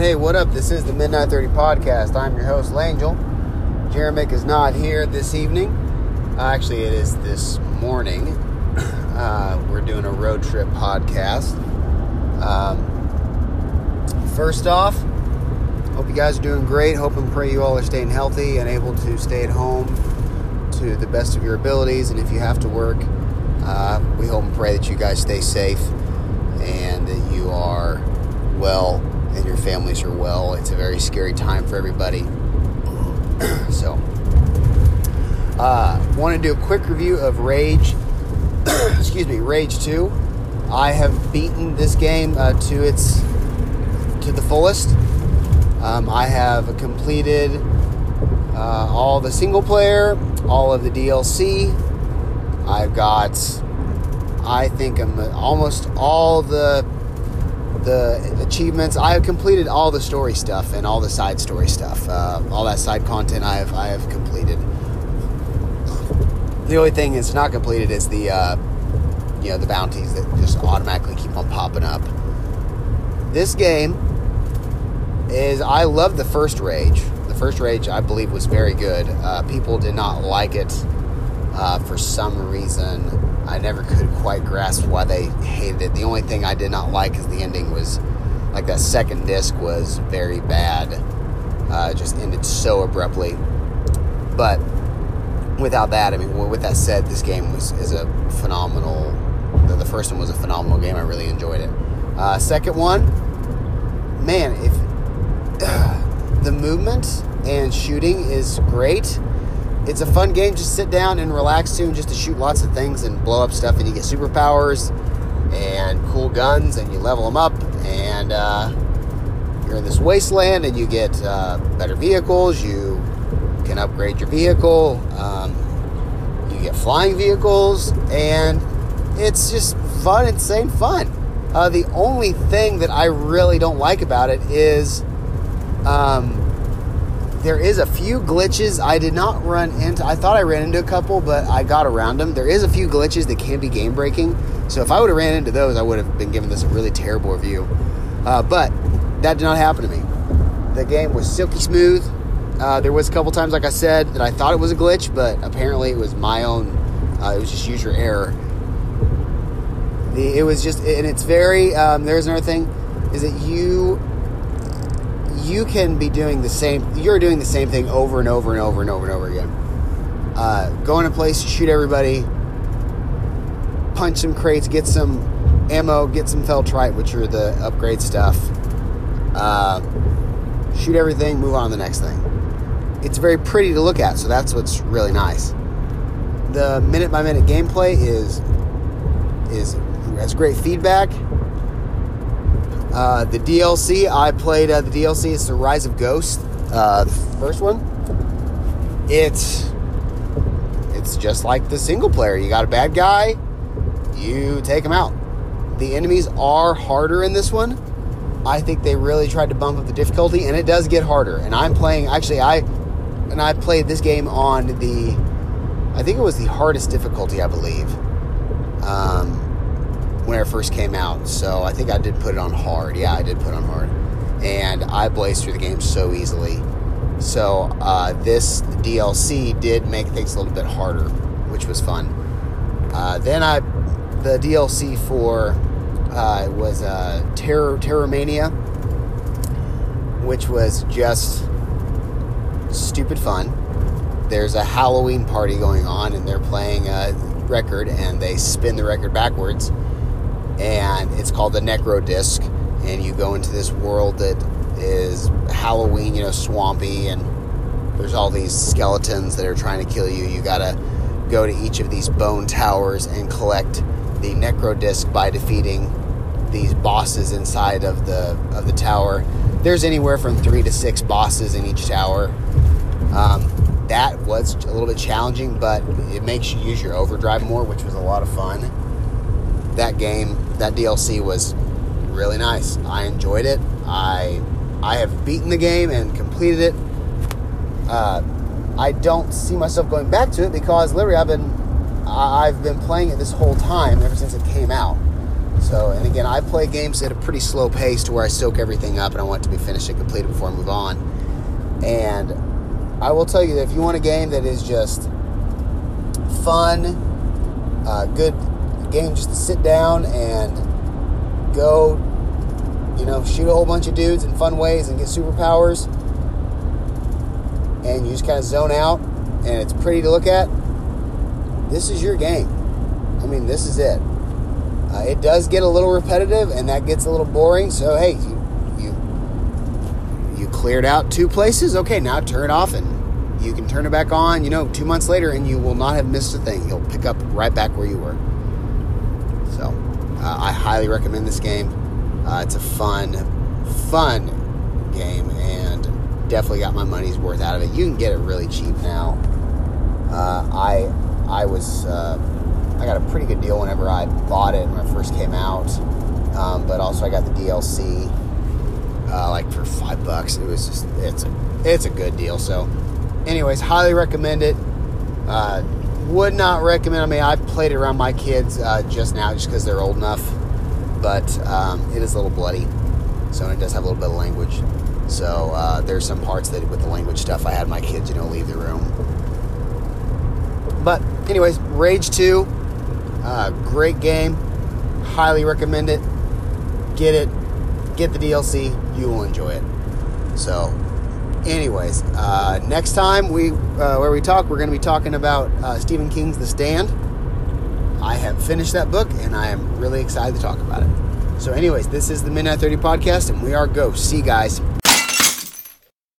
hey, what up? This is the Midnight 30 podcast. I'm your host, Langel. Jeremick is not here this evening. Uh, actually, it is this morning. Uh, we're doing a road trip podcast. Um, first off, hope you guys are doing great. Hope and pray you all are staying healthy and able to stay at home to the best of your abilities. And if you have to work, uh, we hope and pray that you guys stay safe and that you are well and your families are well. It's a very scary time for everybody. so, uh, want to do a quick review of Rage. excuse me, Rage Two. I have beaten this game uh, to its to the fullest. Um, I have completed uh, all the single player, all of the DLC. I've got, I think, I'm almost all the the achievements. I have completed all the story stuff and all the side story stuff. Uh, all that side content I have I have completed. The only thing that's not completed is the uh, you know the bounties that just automatically keep on popping up. This game is I love the first Rage. The first Rage I believe was very good. Uh, people did not like it uh, for some reason. I never could quite grasp why they hated it. The only thing I did not like is the ending was like that second disc was very bad. Uh, just ended so abruptly. But without that, I mean, with that said, this game was is a phenomenal. The, the first one was a phenomenal game. I really enjoyed it. Uh, second one, man, if uh, the movement and shooting is great it's a fun game. Just sit down and relax to, and just to shoot lots of things and blow up stuff, and you get superpowers and cool guns, and you level them up, and uh, you're in this wasteland, and you get uh, better vehicles. You can upgrade your vehicle. Um, you get flying vehicles, and it's just fun, insane fun. Uh, the only thing that I really don't like about it is. Um, there is a few glitches I did not run into. I thought I ran into a couple, but I got around them. There is a few glitches that can be game breaking. So if I would have ran into those, I would have been given this a really terrible review. Uh, but that did not happen to me. The game was silky smooth. Uh, there was a couple times, like I said, that I thought it was a glitch, but apparently it was my own. Uh, it was just user error. The, it was just, and it's very. Um, there's another thing, is that you you can be doing the same. You're doing the same thing over and over and over and over and over again. Uh, go in a place, shoot everybody, punch some crates, get some ammo, get some feltrite, which are the upgrade stuff. Uh, shoot everything, move on to the next thing. It's very pretty to look at, so that's what's really nice. The minute by minute gameplay is is has great feedback uh, the DLC, I played uh, the DLC. It's the Rise of Ghost, uh, the first one. It's it's just like the single player. You got a bad guy, you take him out. The enemies are harder in this one. I think they really tried to bump up the difficulty, and it does get harder. And I'm playing actually I and I played this game on the I think it was the hardest difficulty, I believe. Um, when it first came out. So I think I did put it on hard. Yeah, I did put it on hard. And I blazed through the game so easily. So uh, this DLC did make things a little bit harder, which was fun. Uh, then I, the DLC for uh, was uh, Terror Terrormania, which was just stupid fun. There's a Halloween party going on, and they're playing a record, and they spin the record backwards and it's called the Necro Disc. And you go into this world that is Halloween, you know, swampy, and there's all these skeletons that are trying to kill you. You gotta go to each of these bone towers and collect the Necro Disc by defeating these bosses inside of the of the tower. There's anywhere from three to six bosses in each tower. Um, that was a little bit challenging, but it makes you use your overdrive more, which was a lot of fun. That game that DLC was really nice. I enjoyed it. I I have beaten the game and completed it. Uh, I don't see myself going back to it because literally I've been I've been playing it this whole time ever since it came out. So, and again, I play games at a pretty slow pace to where I soak everything up and I want it to be finished and completed before I move on. And I will tell you that if you want a game that is just fun, uh, good game just to sit down and go, you know, shoot a whole bunch of dudes in fun ways and get superpowers, and you just kind of zone out, and it's pretty to look at, this is your game. I mean, this is it. Uh, it does get a little repetitive, and that gets a little boring. So hey, you you you cleared out two places. Okay, now turn it off, and you can turn it back on. You know, two months later, and you will not have missed a thing. You'll pick up right back where you were. So, uh, I highly recommend this game. Uh, it's a fun, fun game, and definitely got my money's worth out of it. You can get it really cheap now. Uh, I I was uh, I got a pretty good deal whenever I bought it when it first came out. Um, but also I got the DLC uh, like for five bucks. It was just it's a it's a good deal. So, anyways, highly recommend it. Uh, would not recommend. I mean, I've played it around my kids uh, just now, just because they're old enough. But um, it is a little bloody, so it does have a little bit of language. So uh, there's some parts that with the language stuff, I had my kids, you know, leave the room. But anyways, Rage Two uh, great game. Highly recommend it. Get it. Get the DLC. You will enjoy it. So, anyways, uh, next time we uh, where we talk, we're going to be talking about uh, Stephen King's The Stand. I have finished that book, and I am really excited to talk about it. So, anyways, this is the Midnight Thirty podcast, and we are Ghosts. See, you guys.